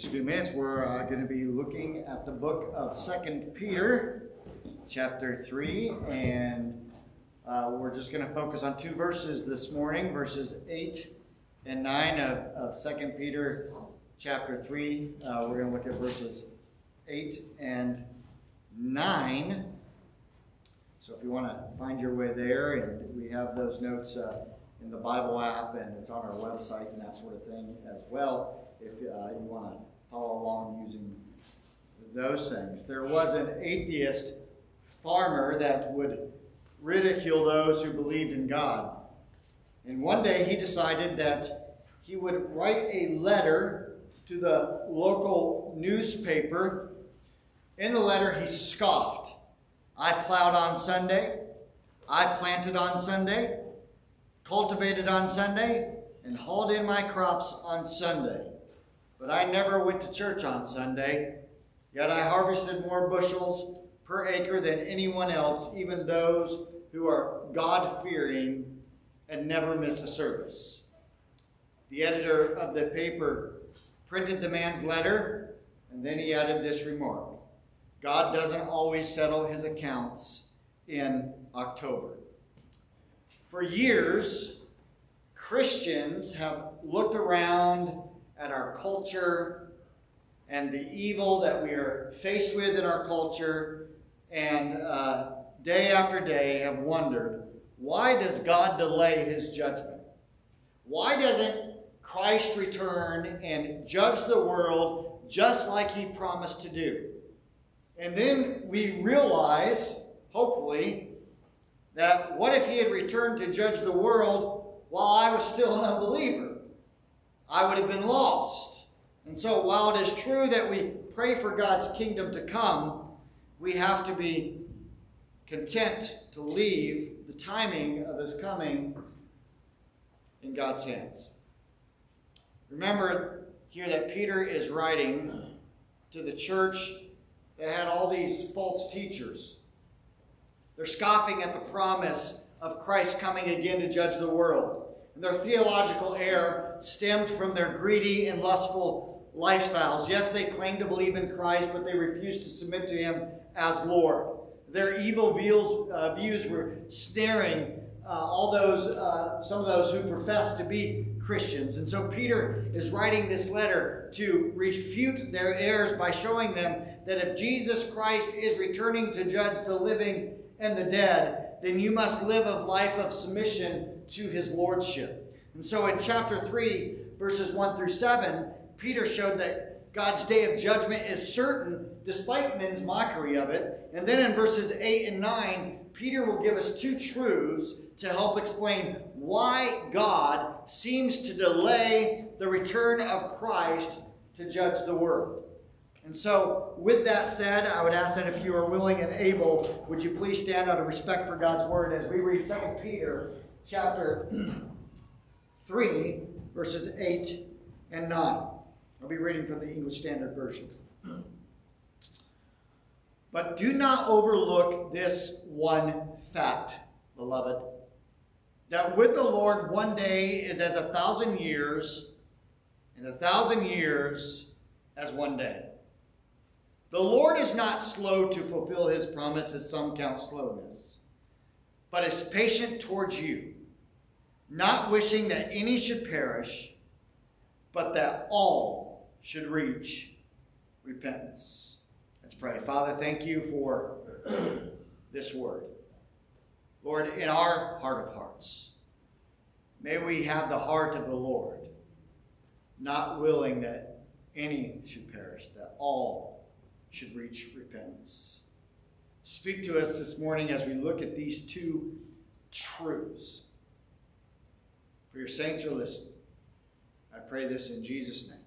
just a few minutes, we're uh, going to be looking at the book of Second Peter, chapter 3, and uh, we're just going to focus on two verses this morning, verses 8 and 9 of, of 2 Peter chapter 3. Uh, we're going to look at verses 8 and 9. So if you want to find your way there, and we have those notes uh, in the Bible app, and it's on our website and that sort of thing as well, if uh, you want to follow along using those things. There was an atheist farmer that would ridicule those who believed in God. And one day he decided that he would write a letter to the local newspaper. In the letter, he scoffed. I plowed on Sunday, I planted on Sunday, cultivated on Sunday, and hauled in my crops on Sunday. But I never went to church on Sunday, yet I harvested more bushels per acre than anyone else, even those who are God fearing and never miss a service. The editor of the paper printed the man's letter, and then he added this remark God doesn't always settle his accounts in October. For years, Christians have looked around at our culture and the evil that we are faced with in our culture, and uh, day after day have wondered why does God delay his judgment? Why doesn't Christ return and judge the world just like he promised to do? And then we realize, hopefully, that what if he had returned to judge the world while I was still an unbeliever? I would have been lost. And so, while it is true that we pray for God's kingdom to come, we have to be content to leave the timing of his coming in God's hands. Remember here that Peter is writing to the church that had all these false teachers. They're scoffing at the promise of Christ coming again to judge the world. And their theological error stemmed from their greedy and lustful lifestyles. Yes, they claim to believe in Christ, but they refused to submit to him as Lord. Their evil views, uh, views were snaring uh, all those, uh, some of those who profess to be Christians. And so Peter is writing this letter to refute their errors by showing them that if Jesus Christ is returning to judge the living and the dead, then you must live a life of submission to his lordship. And so in chapter 3, verses 1 through 7, Peter showed that God's day of judgment is certain despite men's mockery of it. And then in verses 8 and 9, Peter will give us two truths to help explain why God seems to delay the return of Christ to judge the world. And so, with that said, I would ask that if you are willing and able, would you please stand out of respect for God's word as we read 2 Peter chapter 3, verses 8 and 9. I'll be reading from the English Standard Version. But do not overlook this one fact, beloved, that with the Lord one day is as a thousand years, and a thousand years as one day. The Lord is not slow to fulfill his promise, as some count slowness, but is patient towards you not wishing that any should perish, but that all should reach repentance. Let's pray. Father, thank you for this word. Lord, in our heart of hearts, may we have the heart of the Lord, not willing that any should perish, that all should reach repentance. Speak to us this morning as we look at these two truths for your saints are listening. I pray this in Jesus' name.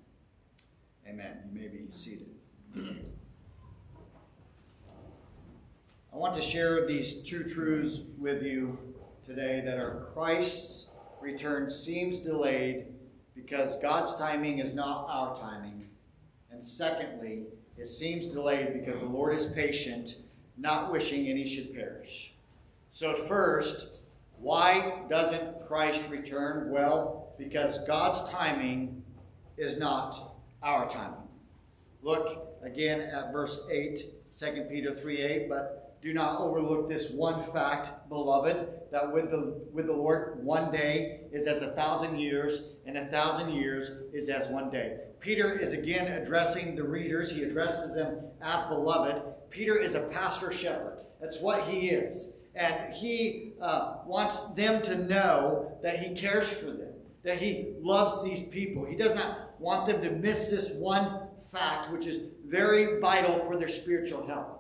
Amen. You may be seated. I want to share these two truths with you today that are Christ's return seems delayed because God's timing is not our timing. And secondly, it seems delayed because the Lord is patient, not wishing any should perish. So, first, why doesn't Christ return? Well, because God's timing is not our timing. look again at verse 8, 2 Peter 3 8, but do not overlook this one fact, beloved, that with the, with the Lord, one day is as a thousand years, and a thousand years is as one day. Peter is again addressing the readers. He addresses them as beloved. Peter is a pastor shepherd. That's what he is. And he uh, wants them to know that he cares for them, that he loves these people. He does not want them to miss this one fact, which is very vital for their spiritual health.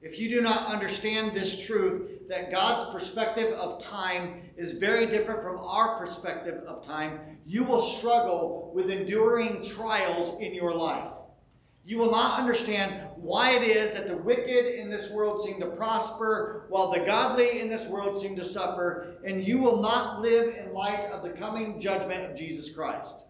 If you do not understand this truth, that God's perspective of time is very different from our perspective of time, you will struggle with enduring trials in your life. You will not understand why it is that the wicked in this world seem to prosper while the godly in this world seem to suffer, and you will not live in light of the coming judgment of Jesus Christ.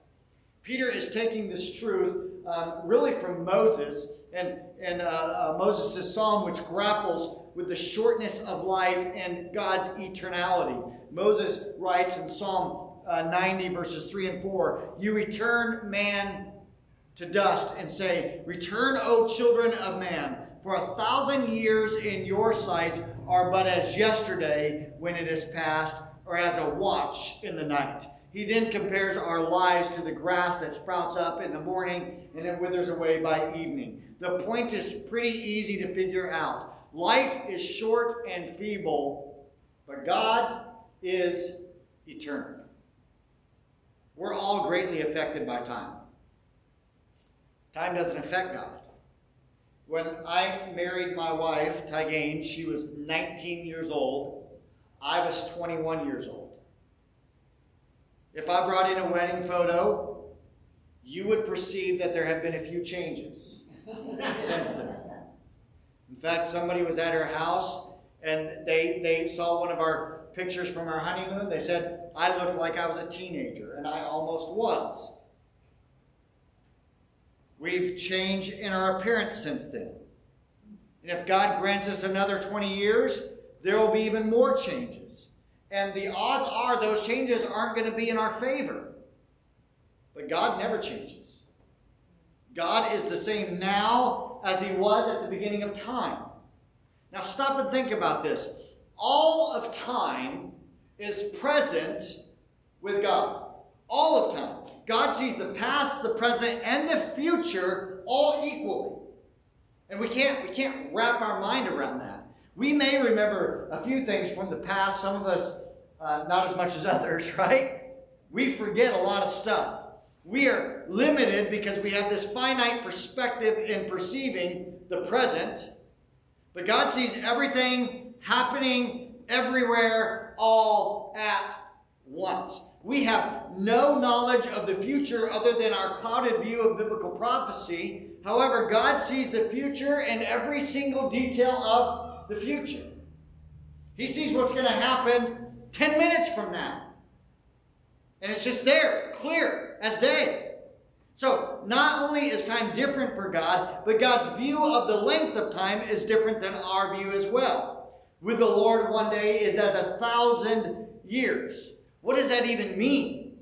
Peter is taking this truth um, really from Moses and, and uh, uh, Moses' psalm, which grapples with the shortness of life and God's eternality. Moses writes in Psalm uh, 90, verses 3 and 4 You return man to dust and say, Return, O children of man, for a thousand years in your sight are but as yesterday when it is past, or as a watch in the night. He then compares our lives to the grass that sprouts up in the morning and then withers away by evening. The point is pretty easy to figure out. Life is short and feeble, but God is eternal. We're all greatly affected by time. Time doesn't affect God. When I married my wife, Tygane, she was 19 years old. I was 21 years old. If I brought in a wedding photo, you would perceive that there have been a few changes since then. In fact, somebody was at her house and they, they saw one of our pictures from our honeymoon. They said, I looked like I was a teenager, and I almost was. We've changed in our appearance since then. And if God grants us another 20 years, there will be even more changes. And the odds are those changes aren't going to be in our favor. But God never changes. God is the same now as he was at the beginning of time. Now stop and think about this. All of time is present with God. All of time. God sees the past, the present, and the future all equally. And we can't, we can't wrap our mind around that. We may remember a few things from the past. Some of us uh, not as much as others, right? We forget a lot of stuff. We are limited because we have this finite perspective in perceiving the present, but God sees everything happening everywhere all at once. We have no knowledge of the future other than our clouded view of biblical prophecy. However, God sees the future and every single detail of the future. He sees what's going to happen 10 minutes from now. And it's just there, clear as day. So, not only is time different for God, but God's view of the length of time is different than our view as well. With the Lord, one day is as a thousand years. What does that even mean?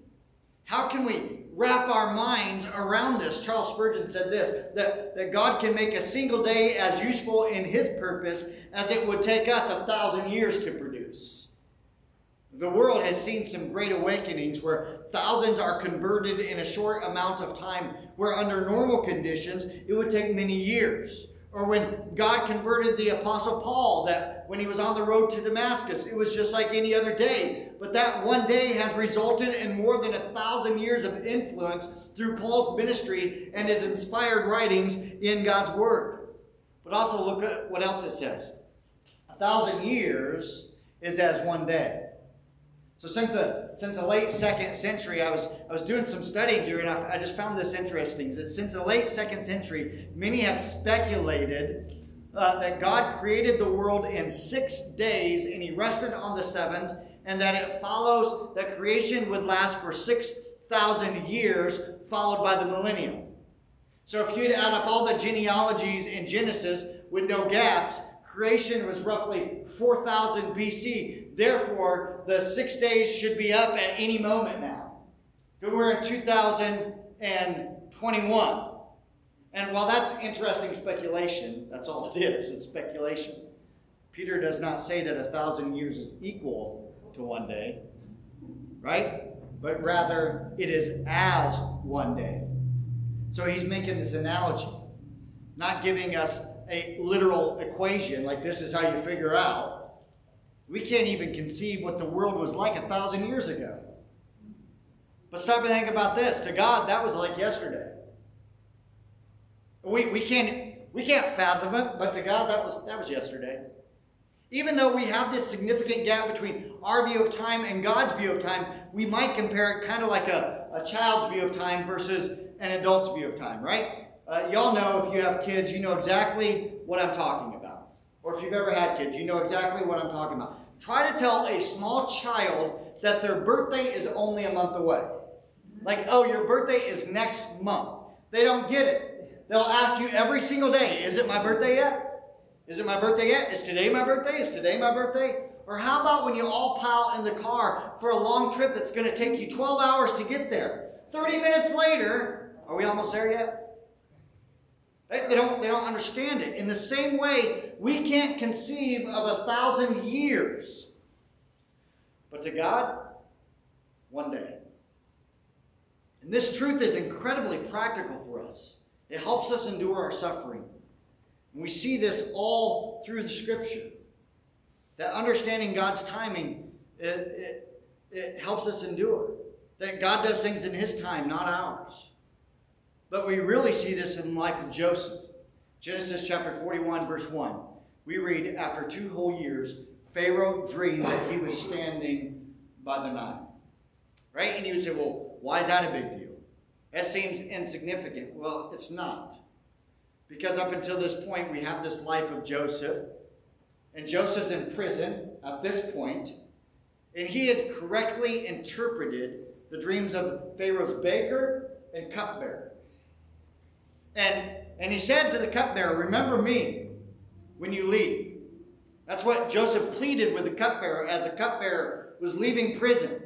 How can we wrap our minds around this? Charles Spurgeon said this that, that God can make a single day as useful in his purpose as it would take us a thousand years to produce. The world has seen some great awakenings where thousands are converted in a short amount of time, where under normal conditions it would take many years. Or when God converted the Apostle Paul, that when he was on the road to Damascus, it was just like any other day. But that one day has resulted in more than a thousand years of influence through Paul's ministry and his inspired writings in God's Word. But also look at what else it says. A thousand years is as one day. So since the since the late second century, I was I was doing some studying here, and I, I just found this interesting. That since the late second century, many have speculated uh, that God created the world in six days, and He rested on the seventh, and that it follows that creation would last for six thousand years, followed by the millennium. So if you'd add up all the genealogies in Genesis with no gaps, creation was roughly 4000 BC. Therefore, the six days should be up at any moment now. But We're in 2021. And while that's interesting speculation, that's all it is, it's speculation. Peter does not say that a thousand years is equal to one day, right? But rather, it is as one day. So he's making this analogy, not giving us a literal equation like this is how you figure out. We can't even conceive what the world was like a thousand years ago. But stop and think about this. To God, that was like yesterday. We, we can't we can't fathom it, but to God that was that was yesterday. Even though we have this significant gap between our view of time and God's view of time, we might compare it kind of like a, a child's view of time versus an adult's view of time, right? Uh, y'all know if you have kids, you know exactly what I'm talking about. Or if you've ever had kids, you know exactly what I'm talking about. Try to tell a small child that their birthday is only a month away. Like, oh, your birthday is next month. They don't get it. They'll ask you every single day, is it my birthday yet? Is it my birthday yet? Is today my birthday? Is today my birthday? Or how about when you all pile in the car for a long trip that's going to take you 12 hours to get there? 30 minutes later, are we almost there yet? They, don't, they don't understand it. In the same way, we can't conceive of a thousand years. But to God, one day. And this truth is incredibly practical for us. It helps us endure our suffering. We see this all through the scripture. That understanding God's timing, it, it, it helps us endure. That God does things in his time, not ours. But we really see this in the life of Joseph. Genesis chapter 41, verse 1. We read, after two whole years, Pharaoh dreamed that he was standing by the Nile. Right? And you would say, well, why is that a big deal? That seems insignificant. Well, it's not. Because up until this point, we have this life of Joseph. And Joseph's in prison at this point, And he had correctly interpreted the dreams of Pharaoh's baker and cupbearer. And, and he said to the cupbearer, Remember me when you leave. That's what Joseph pleaded with the cupbearer as the cupbearer was leaving prison.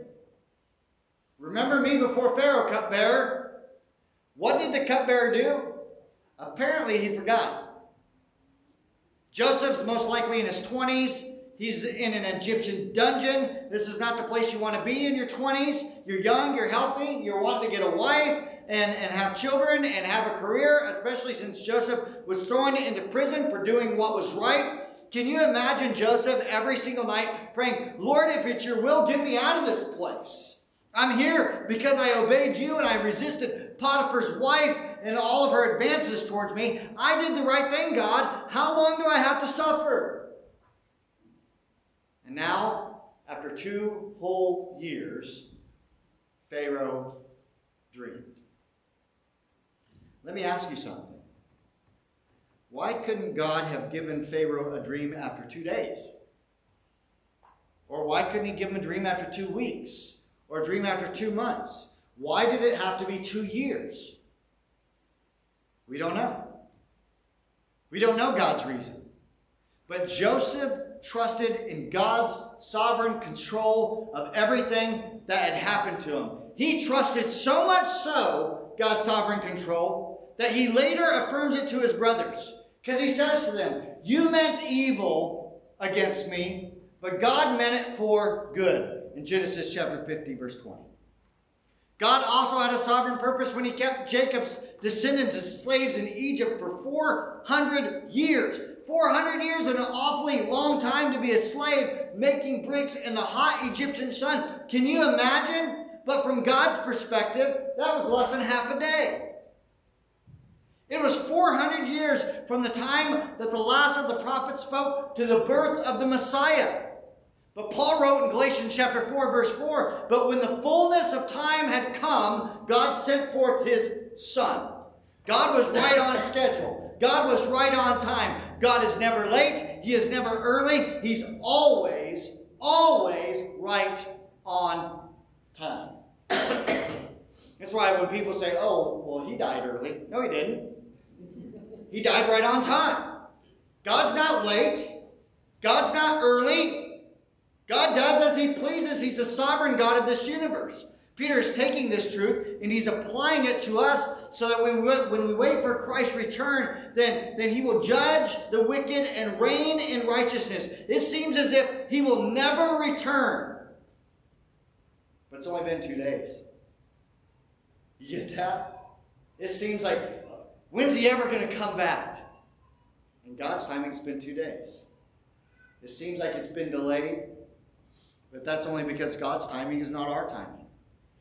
Remember me before Pharaoh, cupbearer. What did the cupbearer do? Apparently, he forgot. Joseph's most likely in his 20s. He's in an Egyptian dungeon. This is not the place you want to be in your 20s. You're young, you're healthy, you're wanting to get a wife and, and have children and have a career, especially since Joseph was thrown into prison for doing what was right. Can you imagine Joseph every single night praying, Lord, if it's your will, get me out of this place? I'm here because I obeyed you and I resisted Potiphar's wife and all of her advances towards me. I did the right thing, God. How long do I have to suffer? And now, after two whole years, Pharaoh dreamed. Let me ask you something. Why couldn't God have given Pharaoh a dream after two days? Or why couldn't he give him a dream after two weeks? Or a dream after two months? Why did it have to be two years? We don't know. We don't know God's reason. But Joseph trusted in God's sovereign control of everything that had happened to him. He trusted so much so, God's sovereign control, that he later affirms it to his brothers. Because he says to them, You meant evil against me, but God meant it for good. In Genesis chapter 50, verse 20. God also had a sovereign purpose when he kept Jacob's descendants as slaves in Egypt for 400 years. 400 years is an awfully long time to be a slave making bricks in the hot Egyptian sun. Can you imagine? But from God's perspective, that was less than half a day. It was 400 years from the time that the last of the prophets spoke to the birth of the Messiah. But Paul wrote in Galatians chapter 4, verse 4, But when the fullness of time had come, God sent forth his Son. God was right on schedule. God was right on time. God is never late. He is never early. He's always, always right on time. That's why when people say, oh, well, he died early. No, he didn't. He died right on time. God's not late. God's not early. God does as he pleases. He's the sovereign God of this universe. Peter is taking this truth and he's applying it to us so that when we, when we wait for Christ's return, then, then he will judge the wicked and reign in righteousness. It seems as if he will never return. But it's only been two days. You get that? It seems like, when's he ever going to come back? In God's timing, it's been two days. It seems like it's been delayed, but that's only because God's timing is not our timing.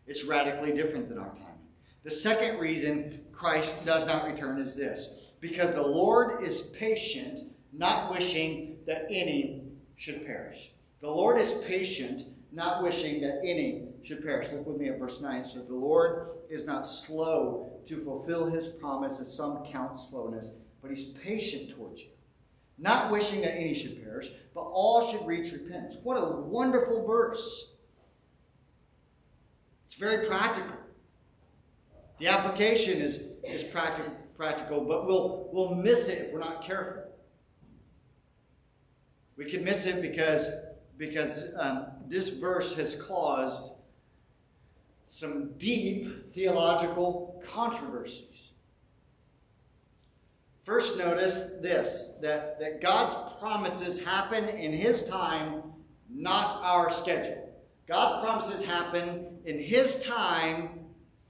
It's radically different than our timing. The second reason Christ does not return is this because the Lord is patient, not wishing that any should perish. The Lord is patient, not wishing that any should perish. Look with me at verse 9. It says, The Lord is not slow to fulfill his promise, as some count slowness, but he's patient towards you, not wishing that any should perish, but all should reach repentance. What a wonderful verse. It's very practical. The application is, is practical, practical, but we'll, we'll miss it if we're not careful. We can miss it because, because um, this verse has caused some deep theological controversies. First, notice this that, that God's promises happen in His time, not our schedule. God's promises happen in His time,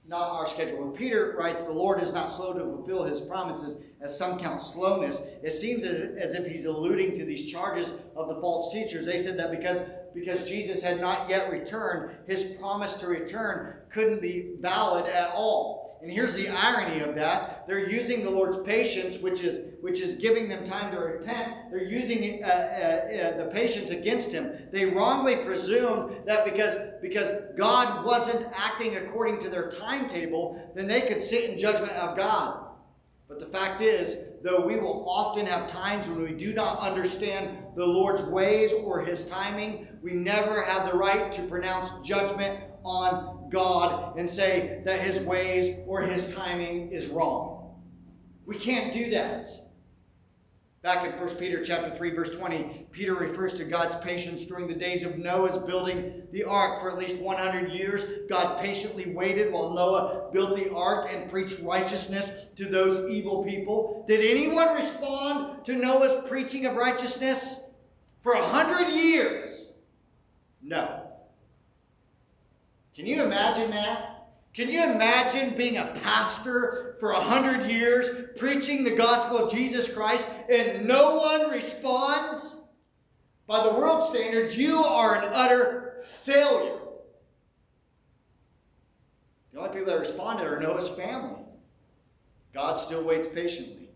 not our schedule. When Peter writes, The Lord is not slow to fulfill His promises, as some count slowness, it seems as if he's alluding to these charges of the false teachers. They said that because, because Jesus had not yet returned, his promise to return couldn't be valid at all. And here's the irony of that. They're using the Lord's patience, which is, which is giving them time to repent. They're using uh, uh, uh, the patience against him. They wrongly presumed that because, because God wasn't acting according to their timetable, then they could sit in judgment of God. But the fact is, though we will often have times when we do not understand the Lord's ways or his timing, we never have the right to pronounce judgment on God and say that his ways or his timing is wrong. We can't do that. Back in 1 Peter chapter 3, verse 20, Peter refers to God's patience during the days of Noah's building the ark for at least 100 years. God patiently waited while Noah built the ark and preached righteousness to those evil people. Did anyone respond to Noah's preaching of righteousness? For a hundred years? No. Can you imagine that? Can you imagine being a pastor for a hundred years, preaching the gospel of Jesus Christ, and no one responds? By the world standards, you are an utter failure. The only people that responded are Noah's family. God still waits patiently,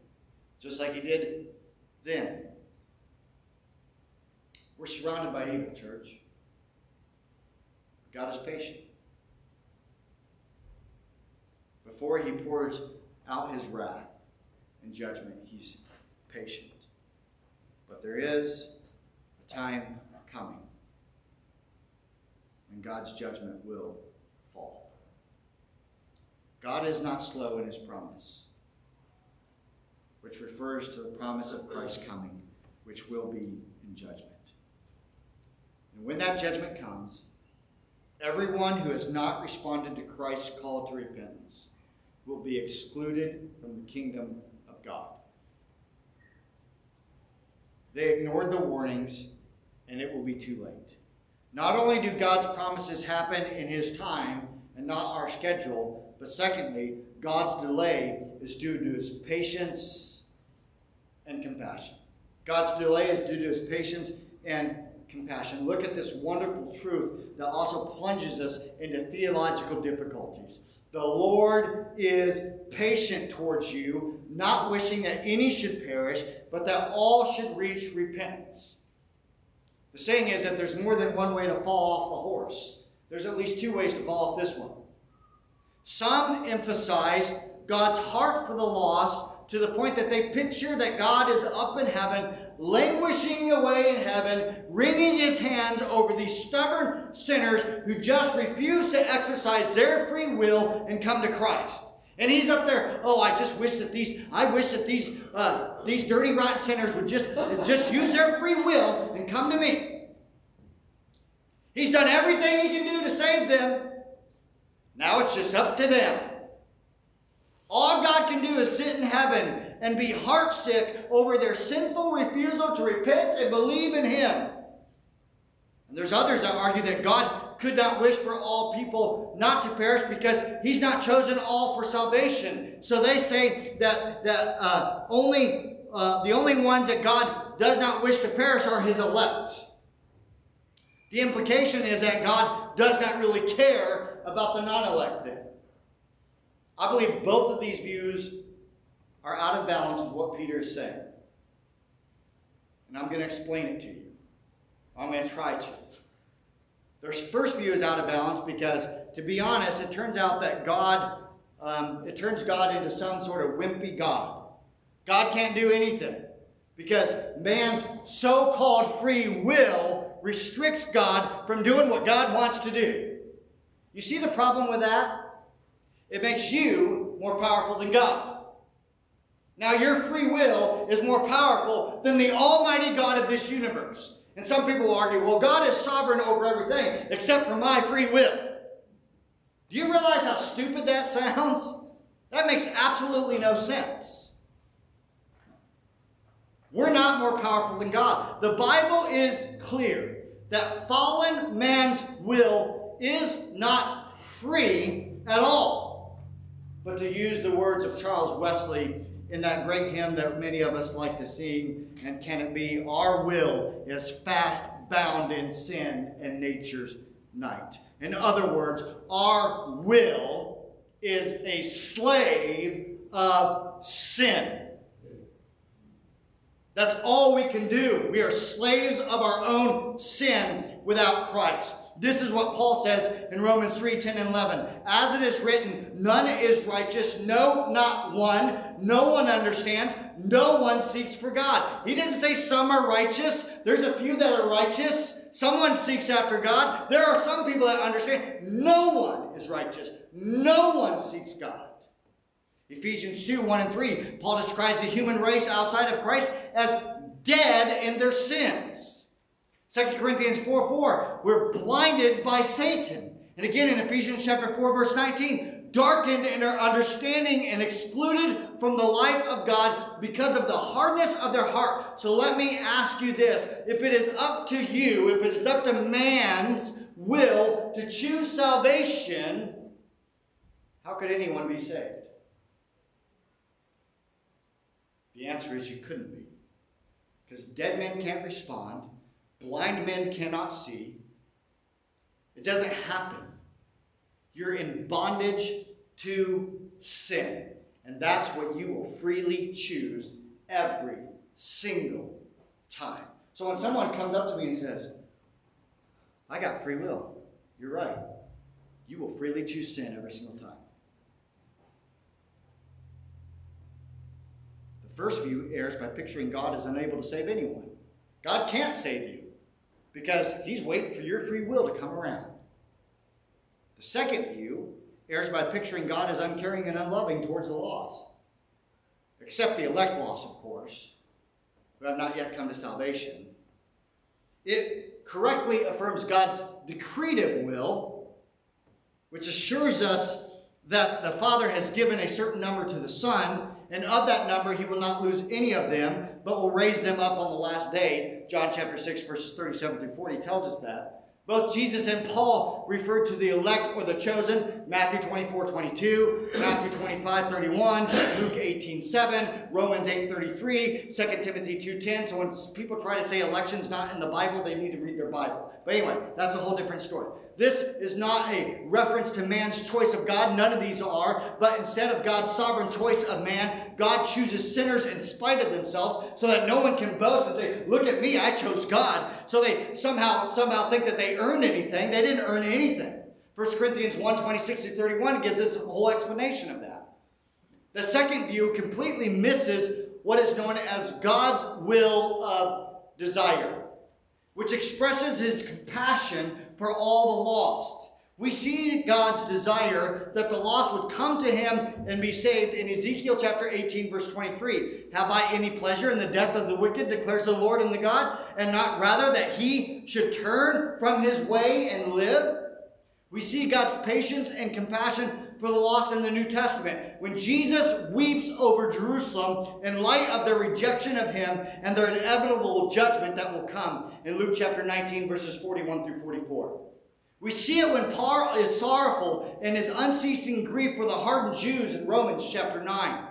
just like he did then. We're surrounded by evil, church. God is patient. Before he pours out his wrath and judgment, he's patient. But there is a time coming when God's judgment will fall. God is not slow in his promise, which refers to the promise of Christ's coming, which will be in judgment. And when that judgment comes, everyone who has not responded to Christ's call to repentance will be excluded from the kingdom of God. They ignored the warnings, and it will be too late. Not only do God's promises happen in His time and not our schedule, but secondly, God's delay is due to His patience and compassion. God's delay is due to His patience and compassion. Look at this wonderful truth that also plunges us into theological difficulties. The Lord is patient towards you, not wishing that any should perish, but that all should reach repentance. The saying is that there's more than one way to fall off a horse. There's at least two ways to fall off this one. Some emphasize God's heart for the lost to the point that they picture that God is up in heaven languishing away in heaven, wringing his hands over these stubborn sinners who just refuse to exercise their free will and come to Christ. And he's up there. Oh, I just wish that these, I wish that these, uh, these dirty, rotten sinners would just, just use their free will and come to me. He's done everything he can do to save them, Now it's just up to them. All God can do is sit in heaven and be heartsick over their sinful refusal to repent and believe in Him. And there's others that argue that God could not wish for all people not to perish because He's not chosen all for salvation. So they say that that uh, only uh, the only ones that God does not wish to perish are His elect. The implication is that God does not really care about the non-elect. Then I believe both of these views are out of balance with what Peter is saying. And I'm going to explain it to you. I'm going to try to. Their first view is out of balance because, to be honest, it turns out that God, um, it turns God into some sort of wimpy God. God can't do anything because man's so called free will restricts God from doing what God wants to do. You see the problem with that? It makes you more powerful than God. Now, your free will is more powerful than the almighty God of this universe. And some people will argue, well, God is sovereign over everything except for my free will. Do you realize how stupid that sounds? That makes absolutely no sense. We're not more powerful than God. The Bible is clear that fallen man's will is not free at all. But to use the words of Charles Wesley, in that great hymn that many of us like to sing, and can it be, our will is fast bound in sin and nature's night. In other words, our will is a slave of sin. That's all we can do. We are slaves of our own sin without Christ. This is what Paul says in Romans 3 10 and 11. As it is written, none is righteous, no, not one. No one understands, no one seeks for God. He doesn't say some are righteous. There's a few that are righteous. Someone seeks after God. There are some people that understand no one is righteous, no one seeks God. Ephesians 2 1 and 3, Paul describes the human race outside of Christ as dead in their sins. 2 Corinthians 4 4, we're blinded by Satan. And again in Ephesians chapter 4, verse 19, darkened in their understanding and excluded from the life of God because of the hardness of their heart. So let me ask you this. If it is up to you, if it is up to man's will to choose salvation, how could anyone be saved? The answer is you couldn't be. Because dead men can't respond Blind men cannot see. It doesn't happen. You're in bondage to sin. And that's what you will freely choose every single time. So when someone comes up to me and says, I got free will, you're right. You will freely choose sin every single time. The first view errs by picturing God as unable to save anyone. God can't save you because he's waiting for your free will to come around. The second view errs by picturing God as uncaring and unloving towards the lost, except the elect lost, of course, who have not yet come to salvation. It correctly affirms God's decretive will, which assures us that the Father has given a certain number to the Son, and of that number he will not lose any of them, but will raise them up on the last day. John chapter 6, verses 37 through 40 tells us that. Both Jesus and Paul referred to the elect or the chosen, Matthew 24, 22, Matthew 25, 31, Luke 18, 7, Romans 8, 33, 2 Timothy 2, 10. So when people try to say election's not in the Bible, they need to read their Bible. But anyway, that's a whole different story. This is not a reference to man's choice of God. None of these are. But instead of God's sovereign choice of man, God chooses sinners in spite of themselves so that no one can boast and say, look at me, I chose God. So they somehow, somehow think that they earned anything. They didn't earn anything. 1 Corinthians 1, 26 to 31 gives us a whole explanation of that. The second view completely misses what is known as God's will of desire, which expresses his compassion for all the lost. We see God's desire that the lost would come to him and be saved in Ezekiel chapter 18, verse 23. Have I any pleasure in the death of the wicked, declares the Lord and the God, and not rather that he should turn from his way and live? We see God's patience and compassion for the lost in the New Testament. When Jesus weeps over Jerusalem in light of their rejection of him and their inevitable judgment that will come in Luke chapter 19, verses 41 through 44. We see it when Paul is sorrowful in his unceasing grief for the hardened Jews in Romans chapter 9.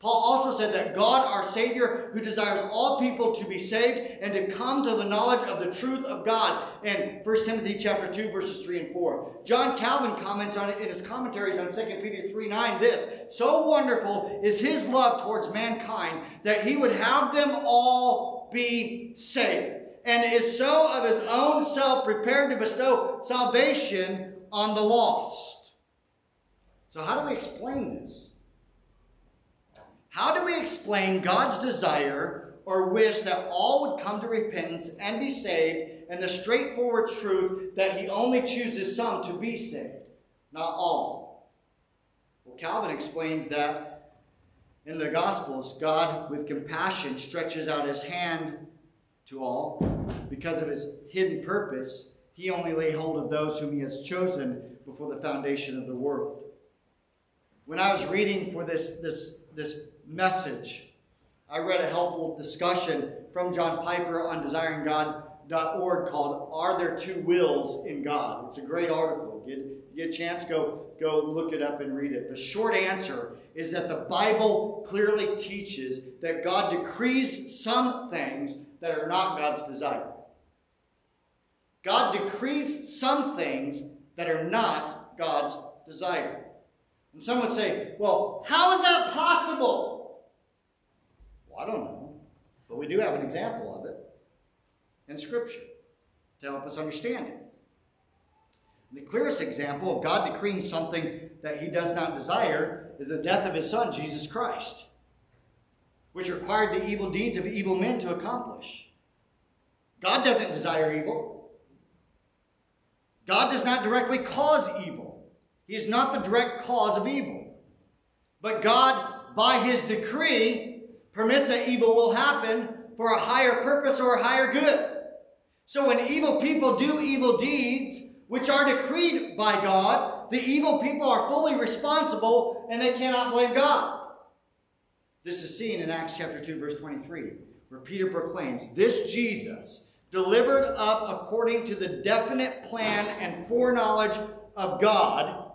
Paul also said that God, our Savior, who desires all people to be saved and to come to the knowledge of the truth of God in 1 Timothy chapter 2, verses 3 and 4. John Calvin comments on it in his commentaries on 2 Peter 3 9 this So wonderful is his love towards mankind that he would have them all be saved, and is so of his own self prepared to bestow salvation on the lost. So, how do we explain this? How do we explain God's desire or wish that all would come to repentance and be saved and the straightforward truth that he only chooses some to be saved, not all? Well, Calvin explains that in the Gospels, God, with compassion, stretches out his hand to all. Because of his hidden purpose, he only lay hold of those whom he has chosen before the foundation of the world. When I was reading for this, this, this message. I read a helpful discussion from John Piper on desiringgod.org called Are There Two Wills in God? It's a great article. Get, get a chance, go, go look it up and read it. The short answer is that the Bible clearly teaches that God decrees some things that are not God's desire. God decrees some things that are not God's desire. And some would say, well, how is that possible? I don't know. But we do have an example of it in Scripture to help us understand it. The clearest example of God decreeing something that he does not desire is the death of his son, Jesus Christ, which required the evil deeds of evil men to accomplish. God doesn't desire evil. God does not directly cause evil. He is not the direct cause of evil. But God, by his decree, permits that evil will happen for a higher purpose or a higher good. So when evil people do evil deeds, which are decreed by God, the evil people are fully responsible and they cannot blame God. This is seen in Acts chapter 2, verse 23, where Peter proclaims, This Jesus, delivered up according to the definite plan and foreknowledge of God,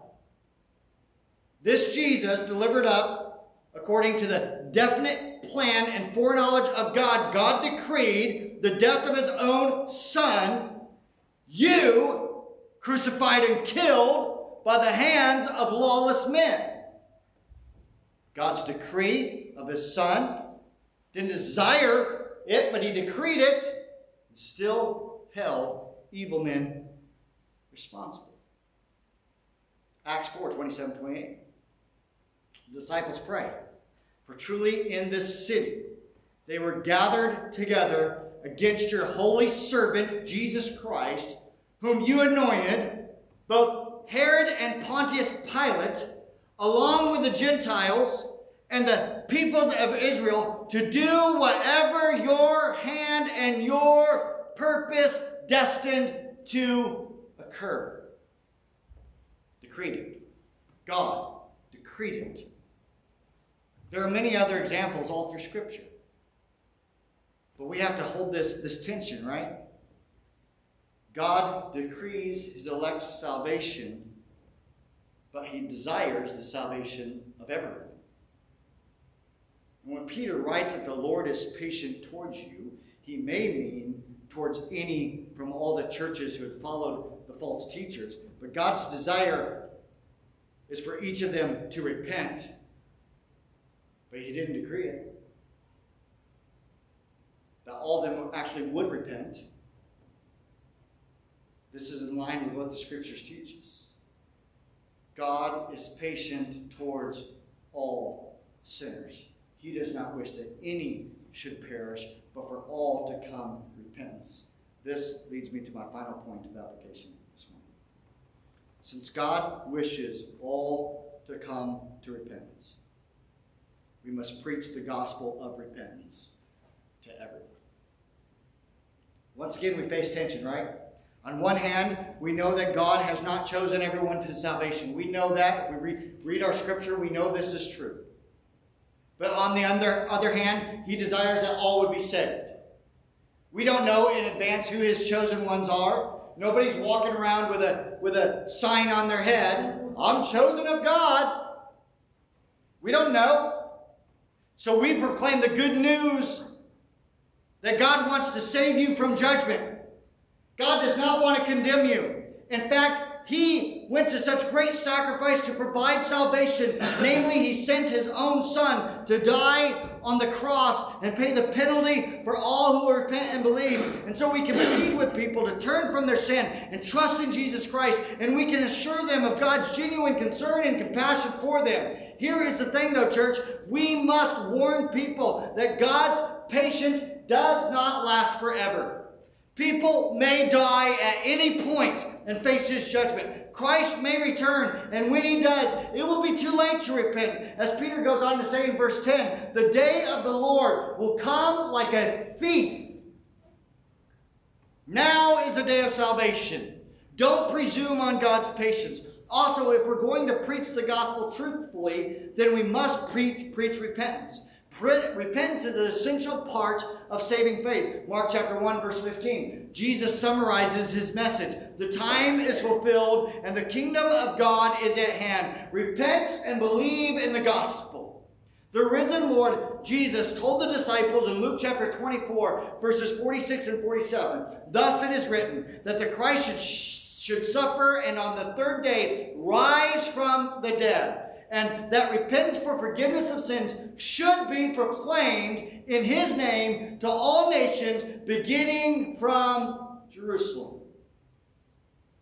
this Jesus, delivered up according to the definite plan and foreknowledge of God, God decreed the death of his own son, you crucified and killed by the hands of lawless men. God's decree of his son didn't desire it, but he decreed it, and still held evil men responsible. Acts 4 27 28. The disciples pray. For truly in this city they were gathered together against your holy servant, Jesus Christ, whom you anointed, both Herod and Pontius Pilate, along with the Gentiles and the peoples of Israel, to do whatever your hand and your purpose destined to occur. Decreed it. God decreed it. There are many other examples all through Scripture. But we have to hold this, this tension, right? God decrees his elect's salvation, but he desires the salvation of everyone. And when Peter writes that the Lord is patient towards you, he may mean towards any from all the churches who had followed the false teachers. But God's desire is for each of them to repent but he didn't decree it. That all of them actually would repent. This is in line with what the scriptures teach us. God is patient towards all sinners. He does not wish that any should perish, but for all to come repentance. This leads me to my final point of application this morning. Since God wishes all to come to repentance, we must preach the gospel of repentance to everyone. Once again, we face tension, right? On one hand, we know that God has not chosen everyone to salvation. We know that. If we read, read our scripture, we know this is true. But on the other, other hand, he desires that all would be saved. We don't know in advance who his chosen ones are. Nobody's walking around with a, with a sign on their head. I'm chosen of God. We don't know. So we proclaim the good news that God wants to save you from judgment. God does not want to condemn you. In fact, he went to such great sacrifice to provide salvation. Namely, he sent his own son to die on the cross and pay the penalty for all who repent and believe. And so we can plead with people to turn from their sin and trust in Jesus Christ. And we can assure them of God's genuine concern and compassion for them. Here is the thing, though, church. We must warn people that God's patience does not last forever. People may die at any point and face his judgment. Christ may return, and when he does, it will be too late to repent. As Peter goes on to say in verse 10, the day of the Lord will come like a thief. Now is a day of salvation. Don't presume on God's patience. Also, if we're going to preach the gospel truthfully, then we must preach, preach repentance. Repentance is an essential part of saving faith. Mark chapter 1, verse 15. Jesus summarizes his message. The time is fulfilled and the kingdom of God is at hand. Repent and believe in the gospel. The risen Lord Jesus told the disciples in Luke chapter 24, verses 46 and 47, Thus it is written that the Christ should, should suffer and on the third day rise from the dead and that repentance for forgiveness of sins should be proclaimed in his name to all nations, beginning from Jerusalem.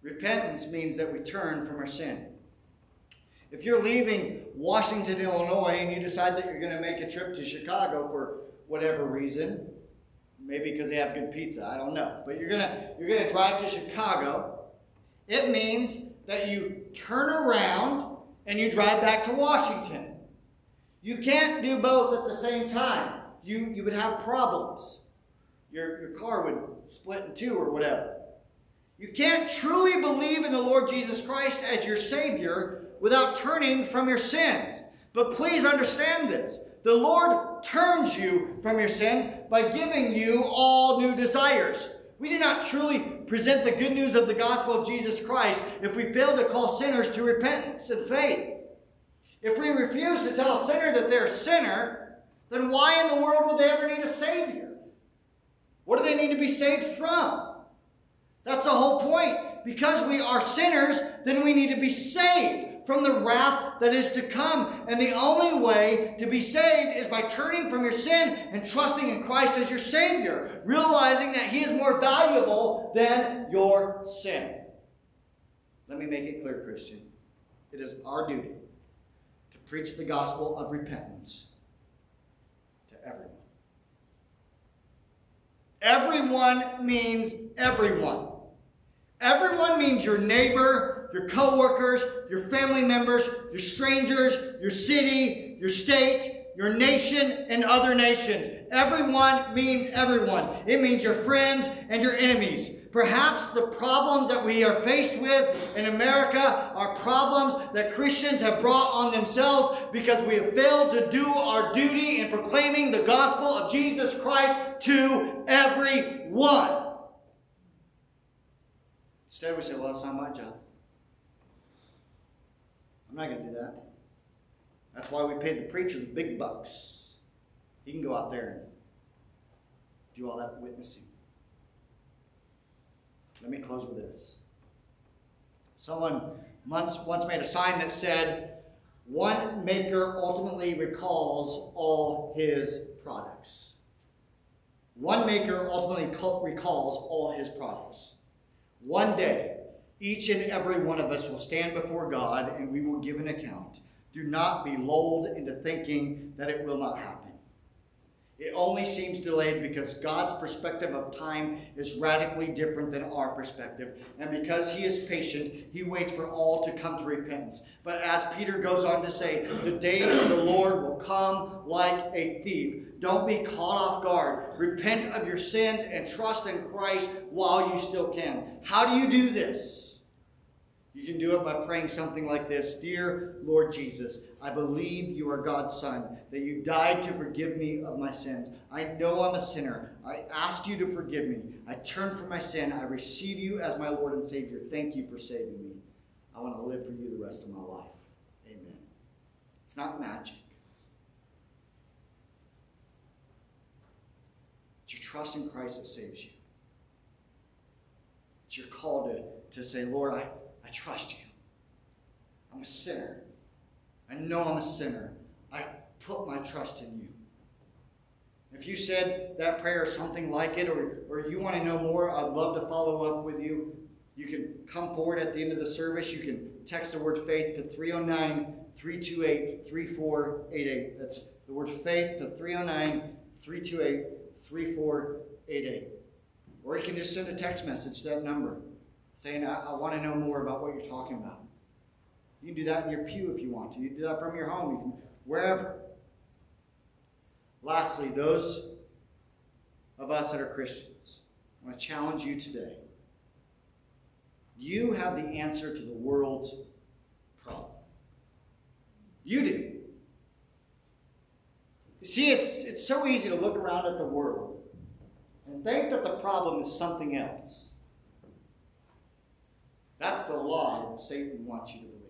Repentance means that we turn from our sin. If you're leaving Washington, Illinois, and you decide that you're going to make a trip to Chicago for whatever reason, maybe because they have good pizza, I don't know, but you're going to you're going to drive to Chicago, it means that you turn around and you drive back to Washington. You can't do both at the same time. You, you would have problems. Your, your car would split in two or whatever. You can't truly believe in the Lord Jesus Christ as your Savior without turning from your sins. But please understand this. The Lord turns you from your sins by giving you all new desires. We do not truly present the good news of the gospel of Jesus Christ if we fail to call sinners to repentance and faith. If we refuse to tell a sinner that they're a sinner, then why in the world would they ever need a Savior? What do they need to be saved from? That's the whole point. Because we are sinners, then we need to be saved from the wrath that is to come. And the only way to be saved is by turning from your sin and trusting in Christ as your Savior, realizing that He is more valuable than your sin. Let me make it clear, Christian. It is our duty to preach the gospel of repentance to everyone. Everyone means everyone. Everyone means your neighbor, your coworkers, your family members, your strangers, your city, your state, your nation, and other nations. Everyone means everyone. It means your friends and your enemies. Perhaps the problems that we are faced with in America are problems that Christians have brought on themselves because we have failed to do our duty in proclaiming the gospel of Jesus Christ to everyone. Instead, we say, well, it's not my job. I'm not going to do that. That's why we pay the preacher the big bucks. He can go out there and do all that witnessing. Let me close with this. Someone once, once made a sign that said, one maker ultimately recalls all his products. One maker ultimately recalls all his products. One day, each and every one of us will stand before God and we will give an account. Do not be lulled into thinking that it will not happen. It only seems delayed because God's perspective of time is radically different than our perspective. And because He is patient, He waits for all to come to repentance. But as Peter goes on to say, the day of the Lord will come like a thief. Don't be caught off guard. Repent of your sins and trust in Christ while you still can. How do you do this? You can do it by praying something like this Dear Lord Jesus, I believe you are God's Son, that you died to forgive me of my sins. I know I'm a sinner. I ask you to forgive me. I turn from my sin. I receive you as my Lord and Savior. Thank you for saving me. I want to live for you the rest of my life. Amen. It's not magic. It's your trust in Christ that saves you. It's your call to, to say, Lord, I I trust you. I'm a sinner. I know I'm a sinner. I put my trust in you. If you said that prayer or something like it, or, or you want to know more, I'd love to follow up with you. You can come forward at the end of the service. You can text the word faith to 309 328 3488. That's the word faith to 309 328 3488. Or you can just send a text message to that number saying, I, I want to know more about what you're talking about. You can do that in your pew if you want to. You can do that from your home, you can wherever. Lastly, those of us that are Christians, I want to challenge you today. You have the answer to the world's problem. You do. See, it's, it's so easy to look around at the world and think that the problem is something else. That's the lie that Satan wants you to believe.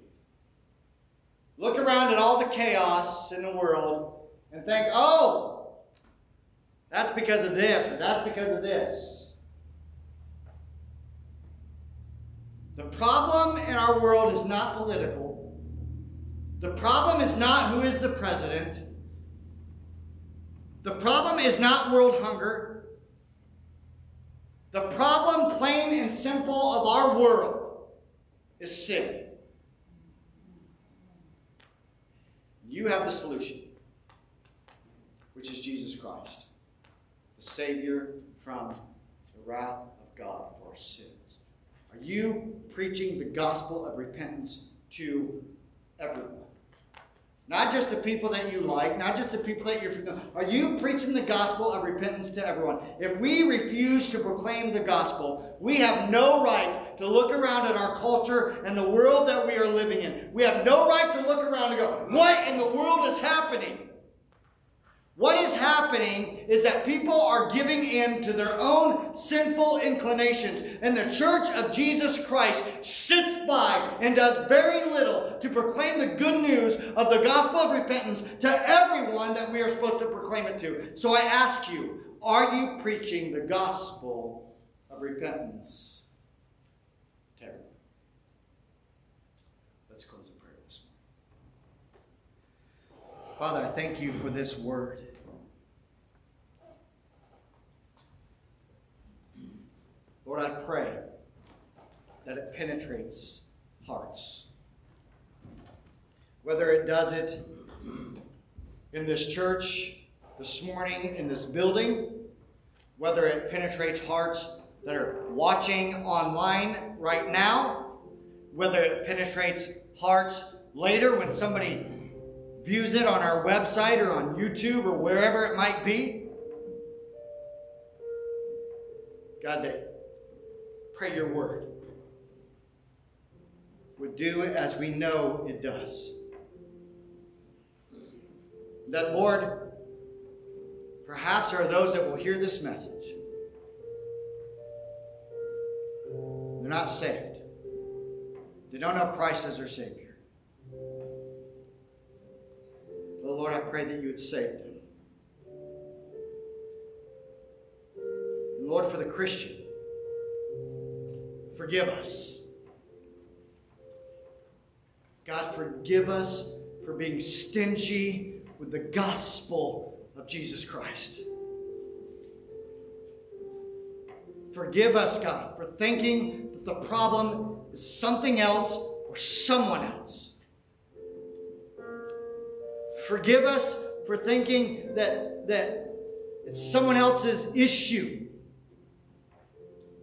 Look around at all the chaos in the world and think, oh, that's because of this, or that's because of this. The problem in our world is not political. The problem is not who is the president. The problem is not world hunger. The problem, plain and simple, of our world is sin. You have the solution, which is Jesus Christ, the Savior from the wrath of God for our sins. Are you preaching the gospel of repentance to everyone? Not just the people that you like, not just the people that you're familiar. Are you preaching the gospel of repentance to everyone? If we refuse to proclaim the gospel, we have no right to look around at our culture and the world that we are living in. We have no right to look around and go, what in the world is happening? What is happening is that people are giving in to their own sinful inclinations, and the church of Jesus Christ sits by and does very little to proclaim the good news of the gospel of repentance to everyone that we are supposed to proclaim it to. So I ask you, are you preaching the gospel of repentance to everyone? Let's close in prayer this morning. Father, I thank you for this word. Lord, I pray that it penetrates hearts. Whether it does it in this church this morning, in this building, whether it penetrates hearts that are watching online right now, whether it penetrates hearts later when somebody views it on our website or on YouTube or wherever it might be. God, that pray your word would do as we know it does. That, Lord, perhaps are those that will hear this message. They're not saved. They don't know Christ as their Savior. But Lord, I pray that you would save them. And Lord, for the Christian, Forgive us. God, forgive us for being stingy with the gospel of Jesus Christ. Forgive us, God, for thinking that the problem is something else or someone else. Forgive us for thinking that, that it's someone else's issue.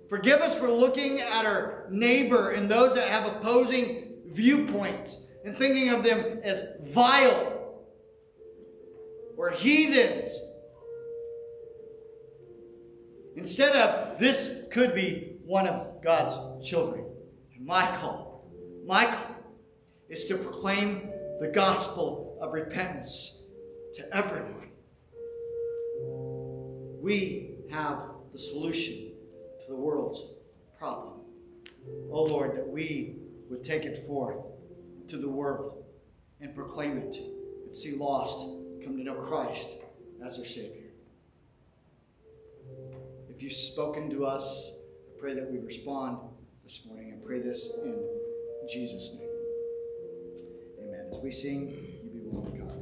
Forgive us for looking at our neighbor and those that have opposing viewpoints and thinking of them as vile or heathens. Instead of, this could be one of God's children. My call, my call is to proclaim the gospel of repentance to everyone. We have the solution to the world's problem. Oh Lord, that we would take it forth to the world and proclaim it and see lost come to know Christ as their Savior. If you've spoken to us, I pray that we respond this morning and pray this in Jesus' name. As we sing, you be God.